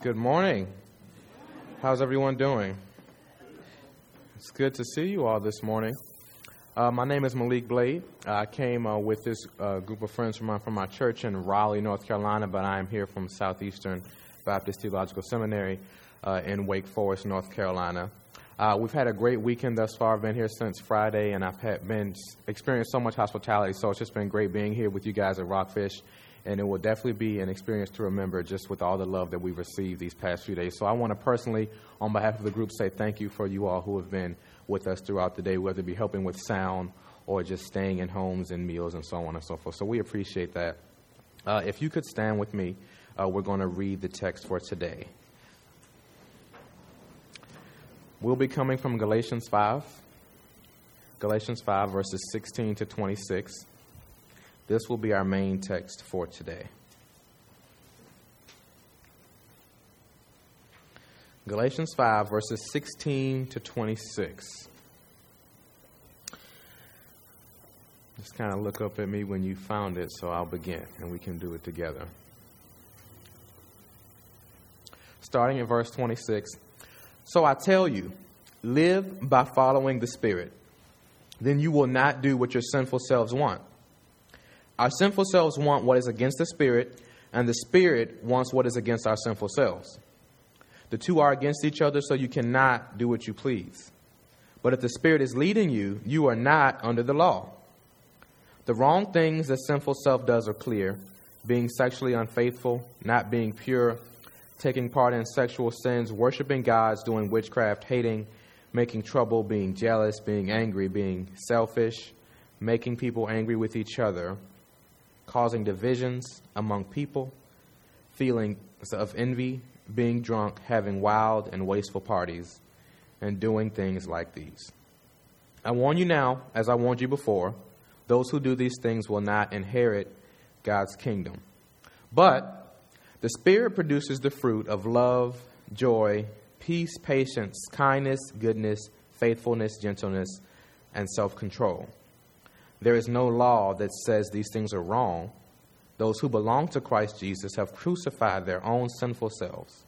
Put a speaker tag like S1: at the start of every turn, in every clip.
S1: Good morning. How's everyone doing? It's good to see you all this morning. Uh, my name is Maliek Blade. I came uh, with this uh, group of friends from my, from my church in Raleigh, North Carolina, but I am here from Southeastern Baptist Theological Seminary uh, in Wake Forest, North Carolina. Uh, we've had a great weekend thus far. I've been here since Friday, and I've had, been experienced so much hospitality. So it's just been great being here with you guys at Rockfish and it will definitely be an experience to remember just with all the love that we've received these past few days. So I want to personally, on behalf of the group, say thank you for you all who have been with us throughout the day, whether it be helping with sound or just staying in homes and meals and so on and so forth. So we appreciate that. Uh, if you could stand with me, uh, we're going to read the text for today. We'll be coming from Galatians 5, Galatians 5, verses 16 to 26. This will be our main text for today. Galatians 5, verses 16 to 26. Just kind of look up at me when you found it, so I'll begin and we can do it together. Starting in verse 26. So I tell you, live by following the Spirit. Then you will not do what your sinful selves want. Our sinful selves want what is against the Spirit, and the Spirit wants what is against our sinful selves. The two are against each other, so you cannot do what you please. But if the Spirit is leading you, you are not under the law. The wrong things the sinful self does are clear being sexually unfaithful, not being pure, taking part in sexual sins, worshiping gods, doing witchcraft, hating, making trouble, being jealous, being angry, being selfish, making people angry with each other causing divisions among people, feelings of envy, being drunk, having wild and wasteful parties, and doing things like these. I warn you now, as I warned you before, those who do these things will not inherit God's kingdom. But the Spirit produces the fruit of love, joy, peace, patience, kindness, goodness, faithfulness, gentleness, and self control. There is no law that says these things are wrong. Those who belong to Christ Jesus have crucified their own sinful selves.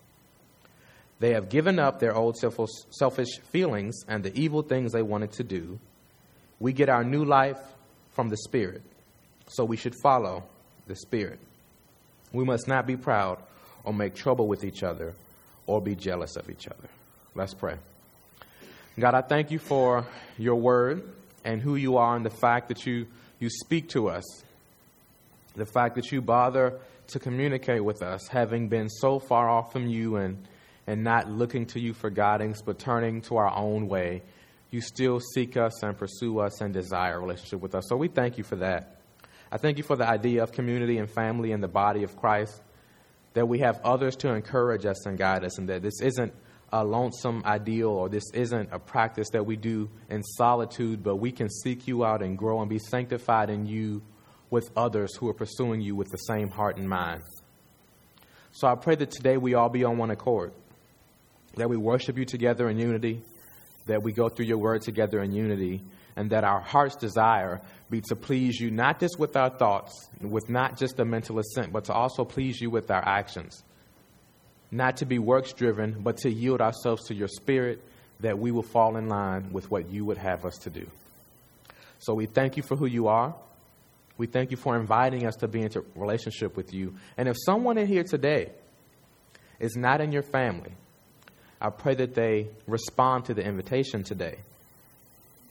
S1: They have given up their old selfish feelings and the evil things they wanted to do. We get our new life from the Spirit, so we should follow the Spirit. We must not be proud or make trouble with each other or be jealous of each other. Let's pray. God, I thank you for your word and who you are and the fact that you, you speak to us, the fact that you bother to communicate with us, having been so far off from you and, and not looking to you for guidance, but turning to our own way. You still seek us and pursue us and desire a relationship with us. So we thank you for that. I thank you for the idea of community and family in the body of Christ, that we have others to encourage us and guide us, and that this isn't a lonesome ideal or this isn't a practice that we do in solitude, but we can seek you out and grow and be sanctified in you with others who are pursuing you with the same heart and mind. So I pray that today we all be on one accord, that we worship you together in unity, that we go through your word together in unity, and that our heart's desire be to please you not just with our thoughts, with not just a mental assent, but to also please you with our actions not to be works driven, but to yield ourselves to your spirit that we will fall in line with what you would have us to do. So we thank you for who you are. We thank you for inviting us to be into relationship with you. And if someone in here today is not in your family, I pray that they respond to the invitation today.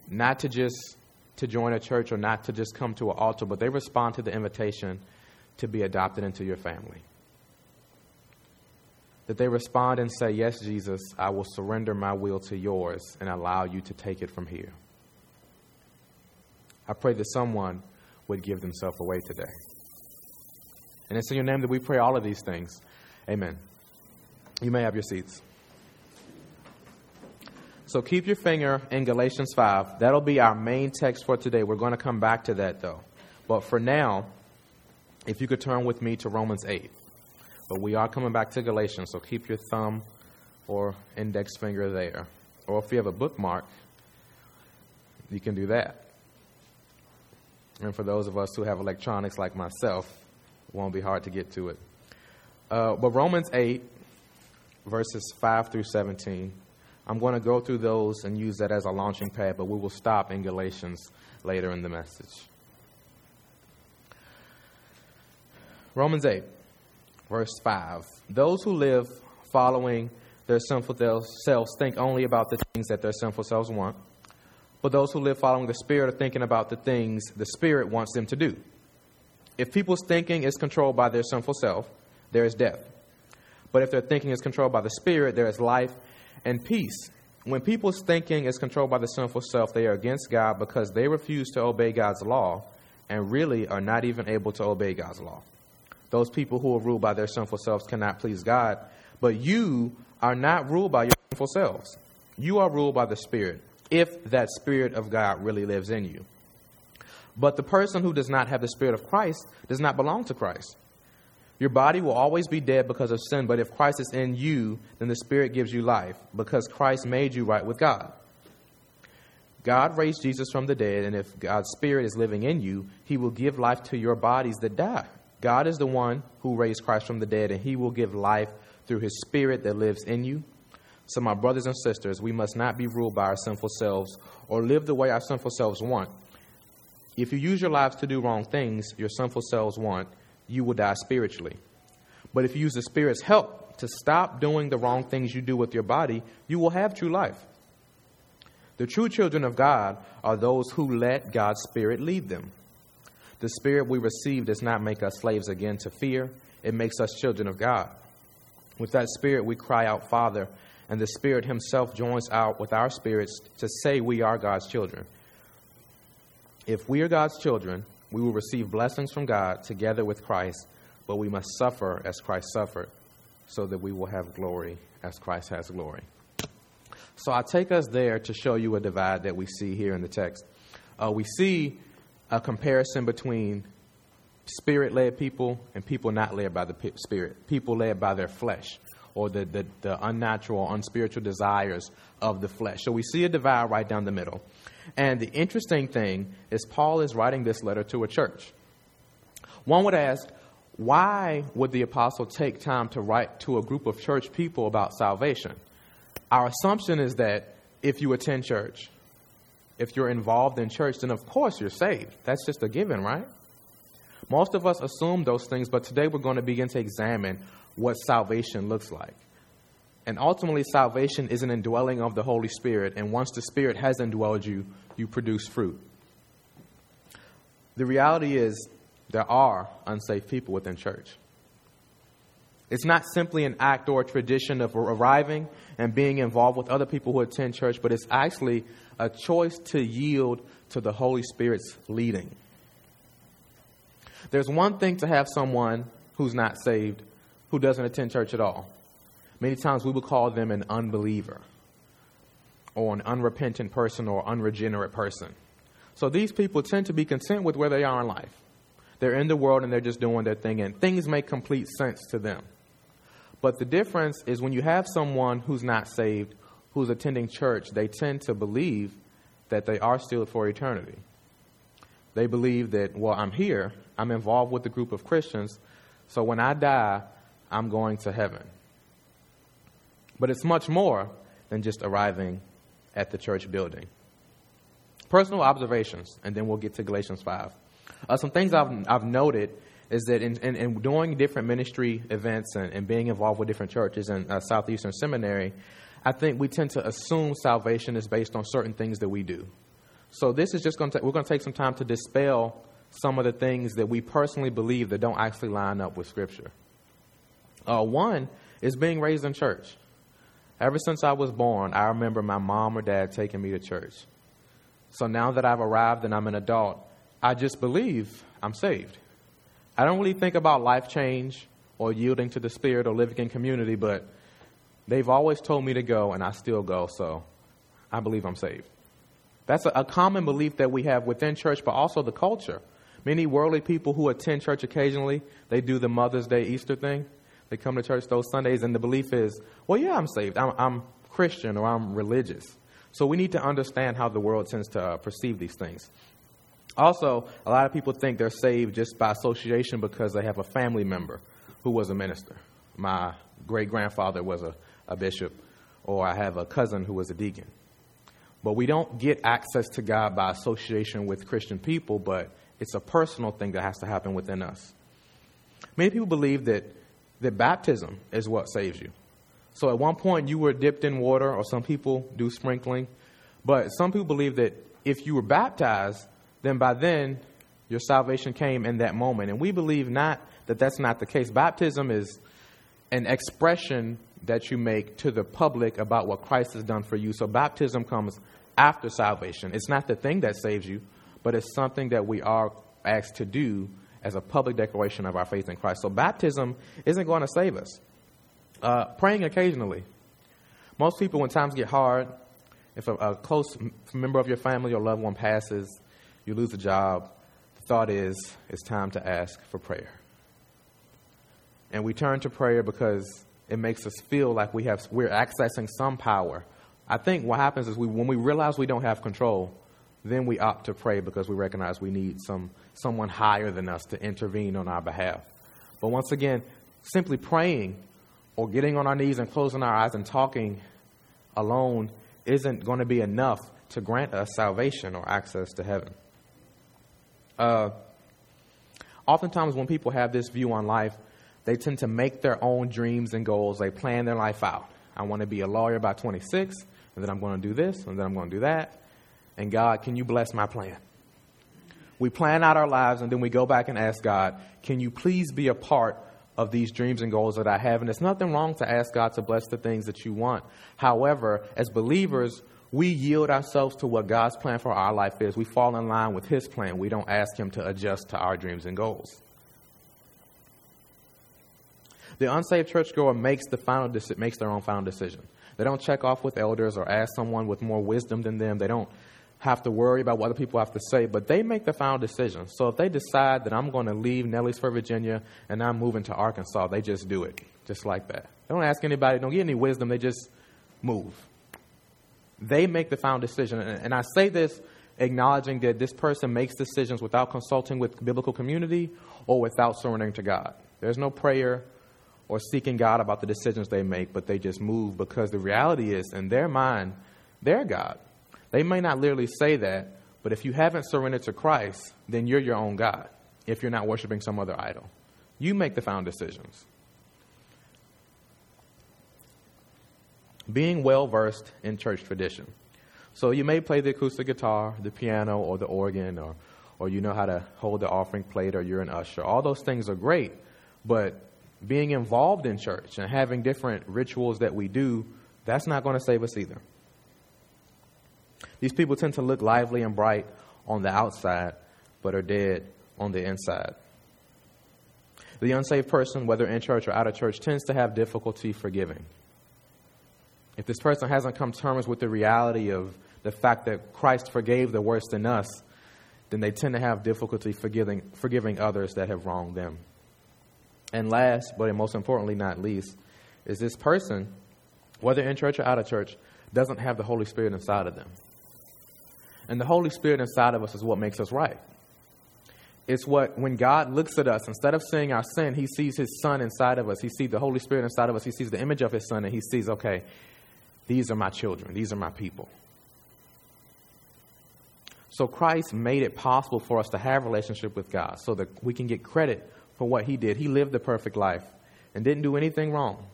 S1: Not to just to join a church or not to just come to an altar, but they respond to the invitation to be adopted into your family that they respond and say, Yes, Jesus, I will surrender my will to yours and allow you to take it from here. I pray that someone would give themselves away today. And it's in your name that we pray all of these things. Amen. You may have your seats. So keep your finger in Galatians 5. That'll be our main text for today. We're going to come back to that, though. But for now, if you could turn with me to Romans 8. But we are coming back to Galatians, so keep your thumb or index finger there. Or if you have a bookmark, you can do that. And for those of us who have electronics like myself, it won't be hard to get to it. Uh, but Romans 8, verses 5 through 17. I'm going to go through those and use that as a launching pad, but we will stop in Galatians later in the message. Romans 8, verse 5. Those who live following their sinful selves think only about the things that their sinful selves want. But those who live following the Spirit are thinking about the things the Spirit wants them to do. If people's thinking is controlled by their sinful self, there is death. But if their thinking is controlled by the Spirit, there is life and peace. When people's thinking is controlled by the sinful self, they are against God because they refuse to obey God's law and really are not even able to obey God's law. Those people who are ruled by their sinful selves cannot please God, but you are not ruled by your sinful selves. You are ruled by the Spirit, if that Spirit of God really lives in you. But the person who does not have the Spirit of Christ does not belong to Christ. Your body will always be dead because of sin, but if Christ is in you, then the Spirit gives you life because Christ made you right with God. God raised Jesus from the dead, and if God's Spirit is living in you, He will give life to your bodies that die. God is the one who raised Christ from the dead, and He will give life through His Spirit that lives in you. So, my brothers and sisters, we must not be ruled by our sinful selves or live the way our sinful selves want. If you use your lives to do wrong things your sinful selves want, you will die spiritually. But if you use the Spirit's help to stop doing the wrong things you do with your body, you will have true life. The true children of God are those who let God's Spirit lead them. The Spirit we receive does not make us slaves again to fear, it makes us children of God. With that Spirit, we cry out, Father, and the Spirit Himself joins out with our spirits to say we are God's children. If we are God's children, we will receive blessings from God together with Christ, but we must suffer as Christ suffered so that we will have glory as Christ has glory. So I take us there to show you a divide that we see here in the text. Uh, we see a comparison between spirit led people and people not led by the spirit, people led by their flesh or the, the, the unnatural, unspiritual desires of the flesh. So we see a divide right down the middle. And the interesting thing is, Paul is writing this letter to a church. One would ask, why would the apostle take time to write to a group of church people about salvation? Our assumption is that if you attend church, if you're involved in church, then of course you're saved. That's just a given, right? Most of us assume those things, but today we're going to begin to examine what salvation looks like. And ultimately, salvation is an indwelling of the Holy Spirit. And once the Spirit has indwelled you, you produce fruit. The reality is, there are unsafe people within church. It's not simply an act or a tradition of arriving and being involved with other people who attend church, but it's actually a choice to yield to the Holy Spirit's leading. There's one thing to have someone who's not saved who doesn't attend church at all. Many times we would call them an unbeliever or an unrepentant person or unregenerate person. So these people tend to be content with where they are in life. They're in the world and they're just doing their thing, and things make complete sense to them. But the difference is when you have someone who's not saved, who's attending church, they tend to believe that they are sealed for eternity. They believe that, well, I'm here, I'm involved with a group of Christians, so when I die, I'm going to heaven. But it's much more than just arriving at the church building. Personal observations, and then we'll get to Galatians 5. Uh, some things I've, I've noted is that in, in, in doing different ministry events and, and, being involved with different churches in uh, Southeastern Seminary, I think we tend to assume salvation is based on certain things that we do. So this is just going to we're going to take some time to dispel some of the things that we personally believe that don't actually line up with Scripture. Uh, one is being raised in church. Ever since I was born, I remember my mom or dad taking me to church. So now that I've arrived and I'm an adult, I just believe I'm saved. I don't really think about life change or yielding to the Spirit or living in community, but they've always told me to go, and I still go, so I believe I'm saved. That's a, a common belief that we have within church, but also the culture. Many worldly people who attend church occasionally, they do the Mother's Day Easter thing. They come to church those Sundays, and the belief is, well, yeah, I'm saved. I'm, I'm Christian or I'm religious. So we need to understand how the world tends to uh, perceive these things. Also, a lot of people think they're saved just by association because they have a family member who was a minister. my great grandfather was a, a bishop, or I have a cousin who was a deacon. But we don't get access to God by association with Christian people, but it's a personal thing that has to happen within us. Many people believe that, that baptism is what saves you. So at one point you were dipped in water, or some people do sprinkling, but some people believe that if you were baptized, then by then your salvation came in that moment. And we believe not that that's not the case. Baptism is an expression that you make to the public about what Christ has done for you. So baptism comes after salvation. It's not the thing that saves you, but it's something that we are asked to do as a public declaration of our faith in Christ. So baptism isn't going to save us. Uh, praying occasionally. Most people, when times get hard, if a, a close member of your family or loved one passes, you lose a job, the thought is it's time to ask for prayer. And we turn to prayer because it makes us feel like we have, we're accessing some power. I think what happens is we, when we realize we don't have control, then we opt to pray because we recognize we need some, someone higher than us to intervene on our behalf. But once again, simply praying or getting on our knees and closing our eyes and talking alone isn't going to be enough to grant us salvation or access to heaven. Uh, oftentimes, when people have this view on life, they tend to make their own dreams and goals. They plan their life out. I want to be a lawyer by 26, and then I'm going to do this, and then I'm going to do that. And God, can you bless my plan? We plan out our lives, and then we go back and ask God, can you please be a part of these dreams and goals that I have? And it's nothing wrong to ask God to bless the things that you want. However, as believers, we yield ourselves to what God's plan for our life is. We fall in line with His plan. We don't ask Him to adjust to our dreams and goals. The unsaved churchgoer makes the final deci- makes their own final decision. They don't check off with elders or ask someone with more wisdom than them. They don't have to worry about what other people have to say, but they make the final decision. So if they decide that I'm going to leave Nelliesburg, Virginia, and I'm moving to Arkansas, they just do it, just like that. They don't ask anybody, don't get any wisdom, they just move. They make the final decision. And I say this acknowledging that this person makes decisions without consulting with biblical community or without surrendering to God. There's no prayer or seeking God about the decisions they make, but they just move because the reality is, in their mind, they're God. They may not literally say that, but if you haven't surrendered to Christ, then you're your own God if you're not worshiping some other idol. You make the final decisions. Being well versed in church tradition. So you may play the acoustic guitar, the piano, or the organ, or, or you know how to hold the offering plate, or you're an usher. All those things are great, but being involved in church and having different rituals that we do, that's not going to save us either. These people tend to look lively and bright on the outside, but are dead on the inside. The unsaved person, whether in church or out of church, tends to have difficulty forgiving. If this person hasn't come to terms with the reality of the fact that Christ forgave the worst in us, then they tend to have difficulty forgiving, forgiving others that have wronged them. And last, but most importantly, not least, is this person, whether in church or out of church, doesn't have the Holy Spirit inside of them. And the Holy Spirit inside of us is what makes us right. It's what, when God looks at us, instead of seeing our sin, He sees His Son inside of us. He sees the Holy Spirit inside of us. He sees the image of His Son, and He sees, okay, these are my children, these are my people. So Christ made it possible for us to have a relationship with God so that we can get credit for what he did. He lived the perfect life and didn't do anything wrong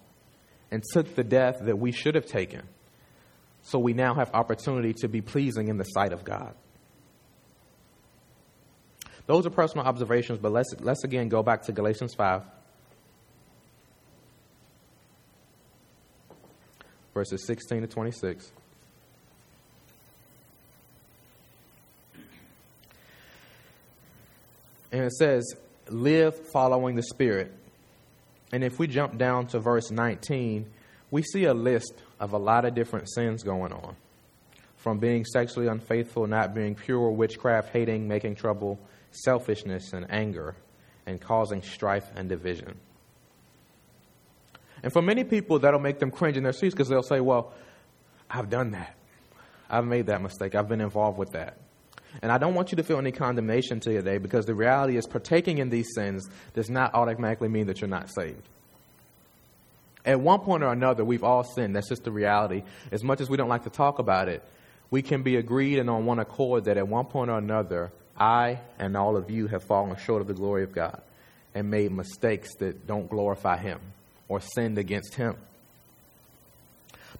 S1: and took the death that we should have taken. So we now have opportunity to be pleasing in the sight of God. Those are personal observations, but let's, let's again go back to Galatians 5, verses 16 to 26. And it says, live following the Spirit. And if we jump down to verse 19, we see a list of a lot of different sins going on from being sexually unfaithful, not being pure, witchcraft, hating, making trouble, selfishness, and anger, and causing strife and division. And for many people, that'll make them cringe in their seats because they'll say, Well, I've done that. I've made that mistake. I've been involved with that. And I don't want you to feel any condemnation today because the reality is partaking in these sins does not automatically mean that you're not saved. At one point or another, we've all sinned. That's just the reality. As much as we don't like to talk about it, we can be agreed and on one accord that at one point or another, I and all of you have fallen short of the glory of God and made mistakes that don't glorify Him or sinned against Him.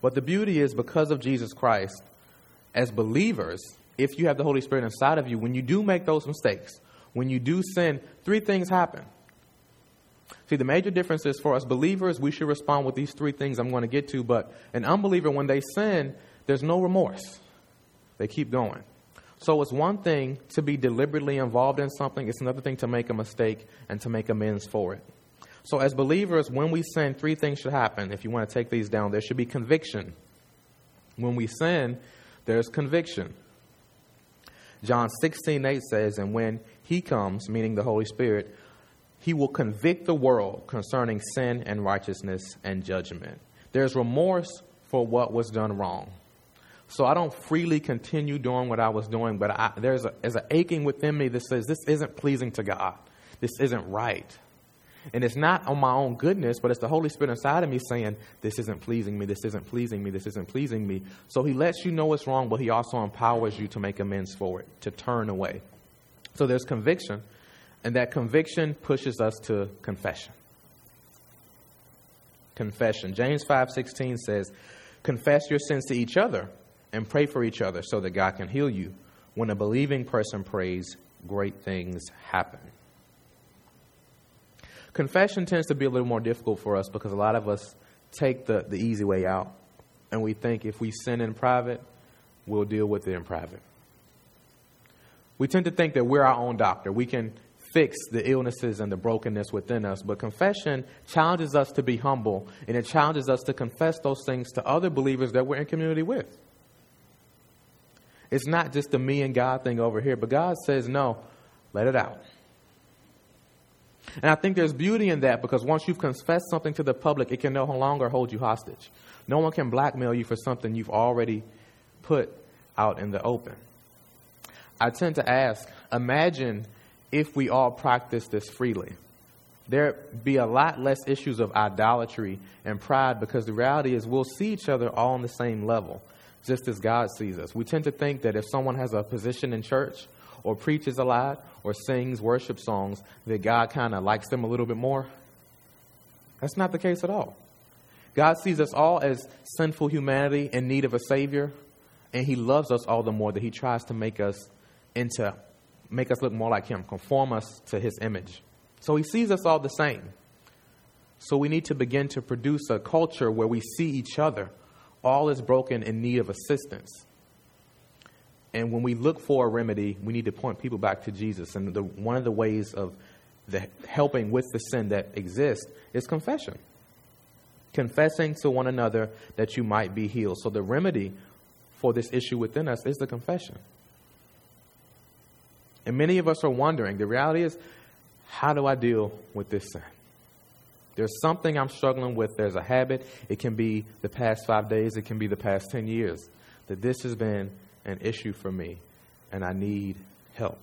S1: But the beauty is because of Jesus Christ, as believers, if you have the Holy Spirit inside of you, when you do make those mistakes, when you do sin, three things happen. See, the major difference is for us believers, we should respond with these three things I'm going to get to, but an unbeliever, when they sin, there's no remorse. They keep going. So it's one thing to be deliberately involved in something, it's another thing to make a mistake and to make amends for it. So, as believers, when we sin, three things should happen. If you want to take these down, there should be conviction. When we sin, there's conviction. John 16, 8 says, And when he comes, meaning the Holy Spirit, he will convict the world concerning sin and righteousness and judgment. There's remorse for what was done wrong. So I don't freely continue doing what I was doing, but I, there's, a, there's an aching within me that says, This isn't pleasing to God. This isn't right. And it's not on my own goodness, but it's the Holy Spirit inside of me saying, This isn't pleasing me, this isn't pleasing me, this isn't pleasing me. So he lets you know it's wrong, but he also empowers you to make amends for it, to turn away. So there's conviction, and that conviction pushes us to confession. Confession. James 5:16 says, "Confess your sins to each other and pray for each other so that God can heal you. When a believing person prays, great things happen." Confession tends to be a little more difficult for us because a lot of us take the, the easy way out and we think if we sin in private, we'll deal with it in private. We tend to think that we're our own doctor. We can fix the illnesses and the brokenness within us. But confession challenges us to be humble, and it challenges us to confess those things to other believers that we're in community with. It's not just the me and God thing over here, but God says, no, let it out. And I think there's beauty in that because once you've confessed something to the public, it can no longer hold you hostage. No one can blackmail you for something you've already put out in the open. I tend to ask imagine if we all practice this freely. There'd be a lot less issues of idolatry and pride because the reality is we'll see each other all on the same level, just as God sees us. We tend to think that if someone has a position in church or preaches a lot or sings worship songs, that God kind of likes them a little bit more. That's not the case at all. God sees us all as sinful humanity in need of a Savior, and He loves us all the more that He tries to make us into make us look more like Him, conform us to His image. So He sees us all the same. So we need to begin to produce a culture where we see each other all as broken in need of assistance. And when we look for a remedy, we need to point people back to Jesus. And the, one of the ways of the helping with the sin that exists is confession. Confessing to one another that you might be healed. So the remedy for this issue within us is the confession. And many of us are wondering the reality is, how do I deal with this sin? There's something I'm struggling with. There's a habit. It can be the past five days, it can be the past 10 years. That this has been an issue for me, and I need help.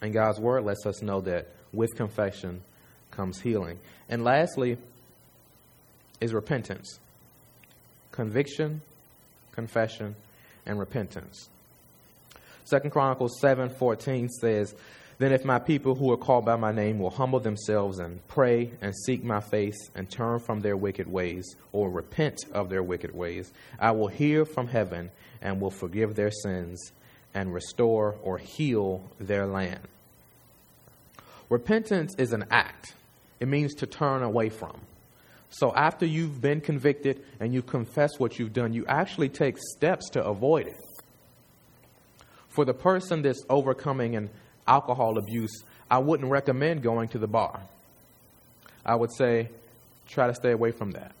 S1: And God's Word lets us know that with confession comes healing. And lastly, is repentance conviction, confession, and repentance. Second Chronicles 7:14 says, "Then if my people who are called by my name will humble themselves and pray and seek my face and turn from their wicked ways or repent of their wicked ways, I will hear from heaven and will forgive their sins and restore or heal their land." Repentance is an act. It means to turn away from. So after you've been convicted and you confess what you've done, you actually take steps to avoid it for the person that's overcoming an alcohol abuse, I wouldn't recommend going to the bar. I would say, try to stay away from that.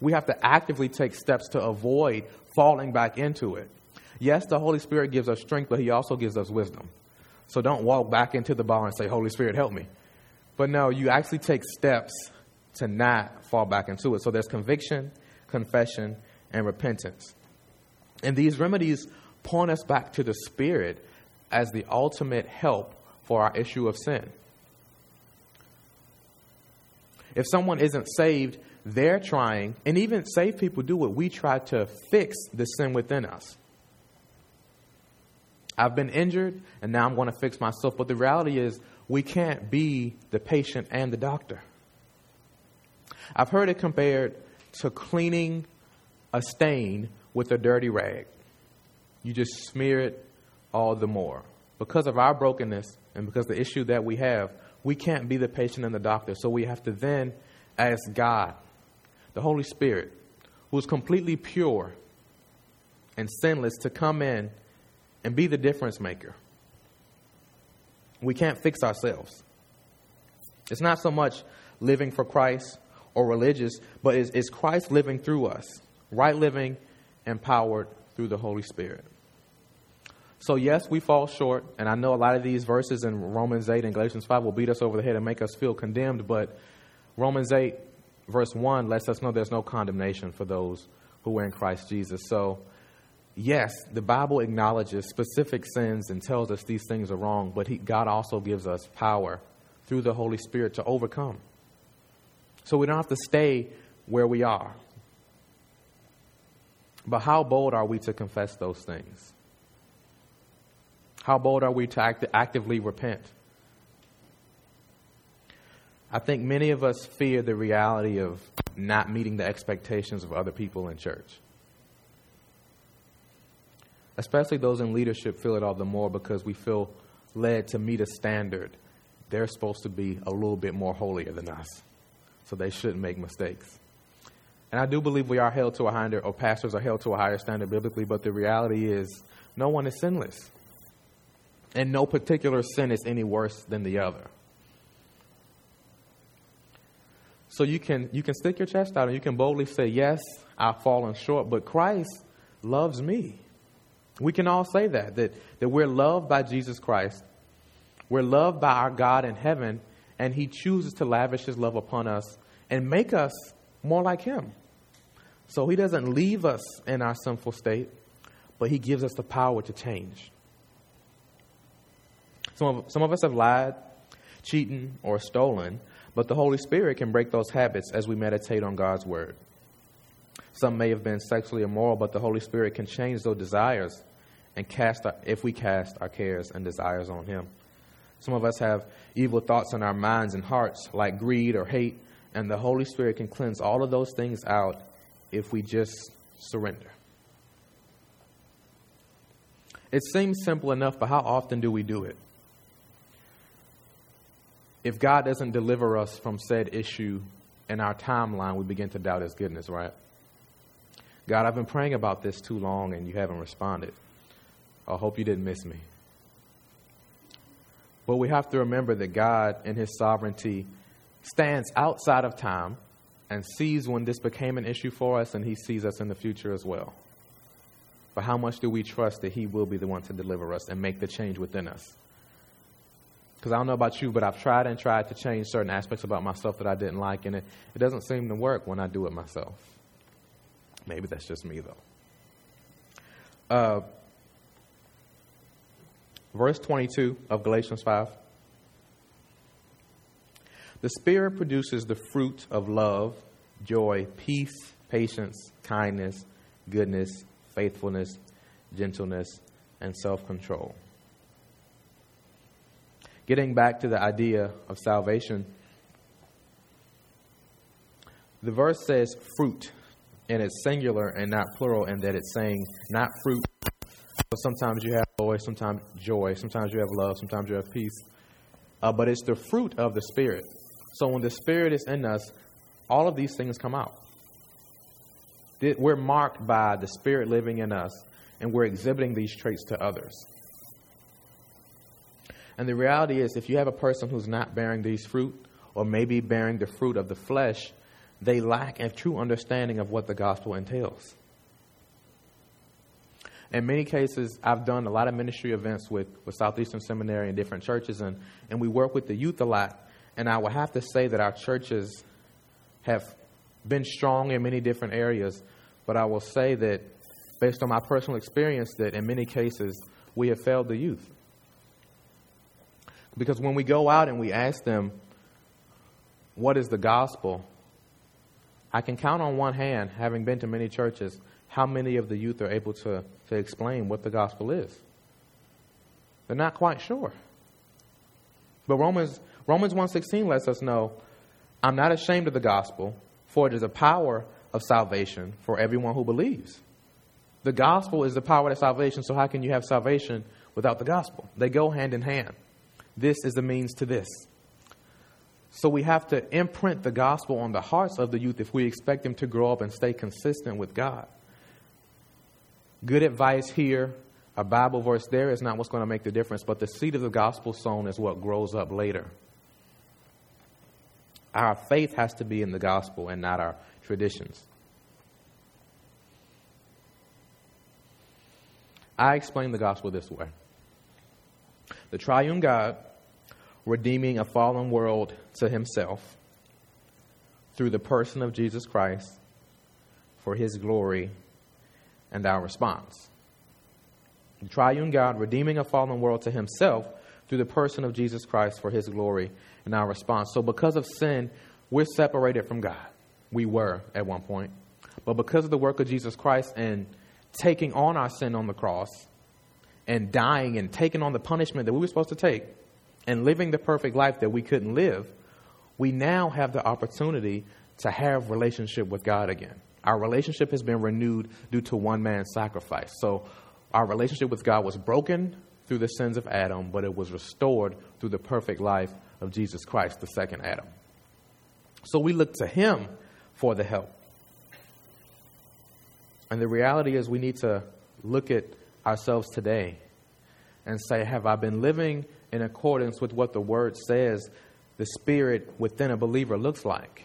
S1: We have to actively take steps to avoid falling back into it. Yes, the Holy Spirit gives us strength, but He also gives us wisdom. So don't walk back into the bar and say, Holy Spirit, help me. But no, you actually take steps to not fall back into it. So there's conviction, confession, and repentance. And these remedies point us back to the Spirit as the ultimate help for our issue of sin. If someone isn't saved, they're trying, and even saved people do it, we try to fix the sin within us. I've been injured, and now I'm going to fix myself. But the reality is, we can't be the patient and the doctor. I've heard it compared to cleaning a stain with a dirty rag. You just smear it all the more. Because of our brokenness and because the issue that we have, we can't be the patient and the doctor. So we have to then ask God, the Holy Spirit, who is completely pure and sinless, to come in and be the difference maker. We can't fix ourselves. It's not so much living for Christ or religious, but is, is Christ living through us, right living, empowered through the Holy Spirit. So, yes, we fall short, and I know a lot of these verses in Romans 8 and Galatians 5 will beat us over the head and make us feel condemned, but Romans 8, verse 1, lets us know there's no condemnation for those who are in Christ Jesus. So, yes, the Bible acknowledges specific sins and tells us these things are wrong, but he, God also gives us power through the Holy Spirit to overcome. So we don't have to stay where we are. But how bold are we to confess those things? How bold are we to act- actively repent? I think many of us fear the reality of not meeting the expectations of other people in church. Especially those in leadership feel it all the more because we feel led to meet a standard. They're supposed to be a little bit more holier than us so they shouldn't make mistakes. And I do believe we are held to a higher, or pastors are held to a higher standard biblically, but the reality is no one is sinless. And no particular sin is any worse than the other. So you can, you can stick your chest out and you can boldly say, Yes, I've fallen short, but Christ loves me. We can all say that, that, that we're loved by Jesus Christ. We're loved by our God in heaven, and He chooses to lavish His love upon us and make us more like Him. So He doesn't leave us in our sinful state, but He gives us the power to change. Some of, some of us have lied, cheated, or stolen, but the Holy Spirit can break those habits as we meditate on God's Word. Some may have been sexually immoral, but the Holy Spirit can change those desires and cast our, if we cast our cares and desires on Him. Some of us have evil thoughts in our minds and hearts, like greed or hate, and the Holy Spirit can cleanse all of those things out if we just surrender. It seems simple enough, but how often do we do it? If God doesn't deliver us from said issue in our timeline, we begin to doubt His goodness, right? God, I've been praying about this too long and you haven't responded. I hope you didn't miss me. But we have to remember that God, in His sovereignty, stands outside of time and sees when this became an issue for us, and He sees us in the future as well. But how much do we trust that He will be the one to deliver us and make the change within us? Because I don't know about you, but I've tried and tried to change certain aspects about myself that I didn't like, and it, it doesn't seem to work when I do it myself. Maybe that's just me, though. Uh, verse 22 of Galatians 5. The Spirit produces the fruit of love, joy, peace, patience, kindness, goodness, faithfulness, gentleness, and self control. Getting back to the idea of salvation, the verse says fruit, and it's singular and not plural, and that it's saying not fruit. So sometimes you have joy, sometimes joy, sometimes you have love, sometimes you have peace. Uh, but it's the fruit of the Spirit. So when the Spirit is in us, all of these things come out. We're marked by the Spirit living in us, and we're exhibiting these traits to others. And the reality is, if you have a person who's not bearing these fruit, or maybe bearing the fruit of the flesh, they lack a true understanding of what the gospel entails. In many cases, I've done a lot of ministry events with, with Southeastern Seminary and different churches, and, and we work with the youth a lot. And I would have to say that our churches have been strong in many different areas, but I will say that, based on my personal experience, that in many cases, we have failed the youth. Because when we go out and we ask them, what is the gospel, I can count on one hand, having been to many churches, how many of the youth are able to, to explain what the gospel is. They're not quite sure. But Romans Romans 1:16 lets us know, I'm not ashamed of the gospel, for it is a power of salvation for everyone who believes. The gospel is the power of salvation, so how can you have salvation without the gospel? They go hand in hand. This is the means to this. So we have to imprint the gospel on the hearts of the youth if we expect them to grow up and stay consistent with God. Good advice here, a Bible verse there is not what's going to make the difference, but the seed of the gospel sown is what grows up later. Our faith has to be in the gospel and not our traditions. I explain the gospel this way the triune God redeeming a fallen world to himself through the person of Jesus Christ for his glory and our response. The triune God redeeming a fallen world to himself through the person of Jesus Christ for his glory and our response. So, because of sin, we're separated from God. We were at one point. But because of the work of Jesus Christ and taking on our sin on the cross and dying and taking on the punishment that we were supposed to take and living the perfect life that we couldn't live, we now have the opportunity to have relationship with God again. Our relationship has been renewed due to one man's sacrifice. So our relationship with God was broken through the sins of Adam, but it was restored through the perfect life of Jesus Christ, the second Adam. So we look to him for the help. And the reality is, we need to look at ourselves today and say, Have I been living in accordance with what the Word says the Spirit within a believer looks like?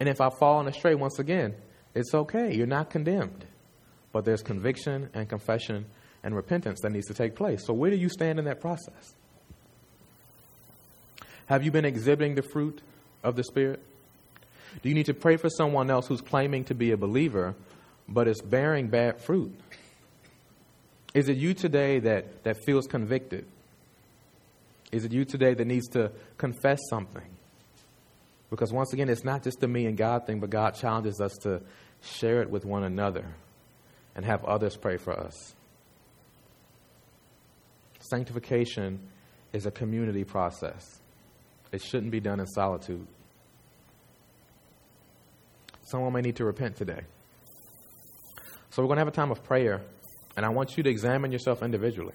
S1: And if I've fallen astray, once again, it's okay. You're not condemned. But there's conviction and confession and repentance that needs to take place. So, where do you stand in that process? Have you been exhibiting the fruit of the Spirit? Do you need to pray for someone else who's claiming to be a believer but is bearing bad fruit? Is it you today that, that feels convicted? Is it you today that needs to confess something? Because once again, it's not just a me and God thing, but God challenges us to share it with one another and have others pray for us. Sanctification is a community process, it shouldn't be done in solitude. Someone may need to repent today. So, we're going to have a time of prayer, and I want you to examine yourself individually.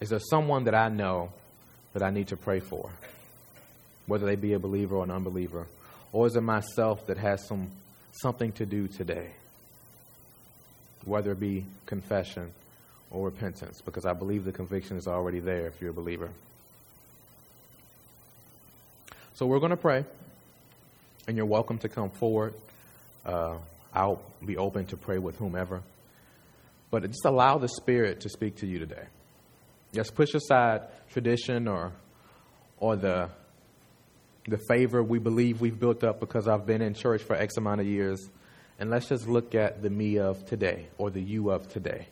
S1: Is there someone that I know that I need to pray for? Whether they be a believer or an unbeliever? Or is it myself that has some something to do today? Whether it be confession or repentance, because I believe the conviction is already there if you're a believer. So we're going to pray, and you're welcome to come forward. Uh, I'll be open to pray with whomever. But just allow the Spirit to speak to you today. Just push aside tradition or, or the, the favor we believe we've built up because I've been in church for X amount of years, and let's just look at the me of today or the you of today.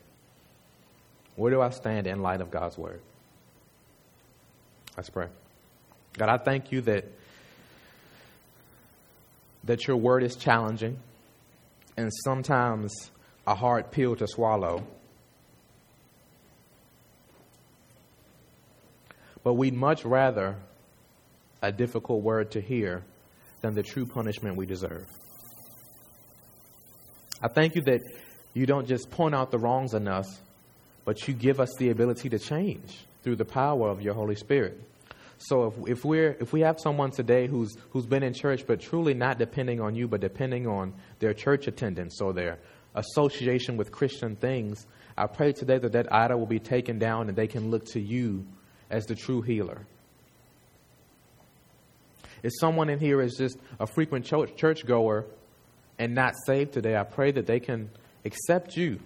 S1: Where do I stand in light of God's word? Let's pray. God, I thank you that that your word is challenging and sometimes a hard pill to swallow. But we'd much rather a difficult word to hear than the true punishment we deserve. I thank you that you don't just point out the wrongs in us, but you give us the ability to change through the power of your Holy Spirit. So if, if we're if we have someone today who's who's been in church but truly not depending on you, but depending on their church attendance or their association with Christian things, I pray today that that idol will be taken down and they can look to you as the true healer. If someone in here is just a frequent church churchgoer and not saved today, I pray that they can accept you,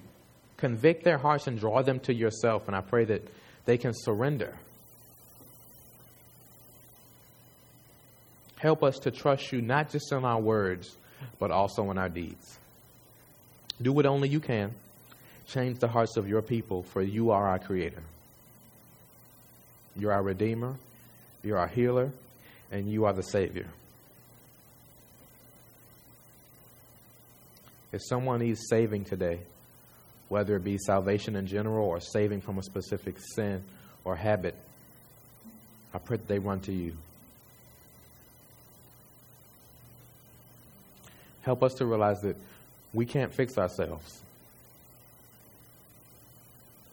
S1: convict their hearts, and draw them to yourself. And I pray that they can surrender. Help us to trust you not just in our words, but also in our deeds. Do what only you can. Change the hearts of your people, for you are our Creator. You're our Redeemer, You're our healer, and you are the Savior. If someone needs saving today, whether it be salvation in general or saving from a specific sin or habit, I pray that they run to you. Help us to realize that we can't fix ourselves.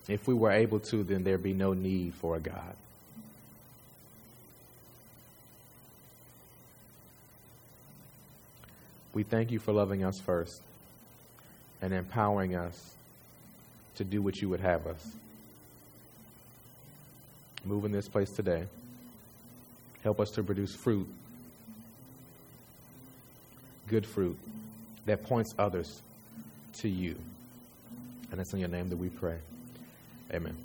S1: If we were able to, then there'd be no need for a God. We thank you for loving us first and empowering us to do what you would have us. Move in this place today. Help us to produce fruit, good fruit that points others to you. And it's in your name that we pray. Amen.